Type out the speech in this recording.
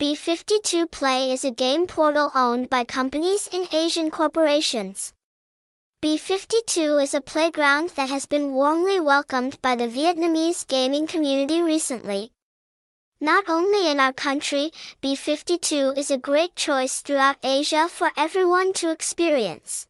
B52 Play is a game portal owned by companies in Asian corporations. B52 is a playground that has been warmly welcomed by the Vietnamese gaming community recently. Not only in our country, B52 is a great choice throughout Asia for everyone to experience.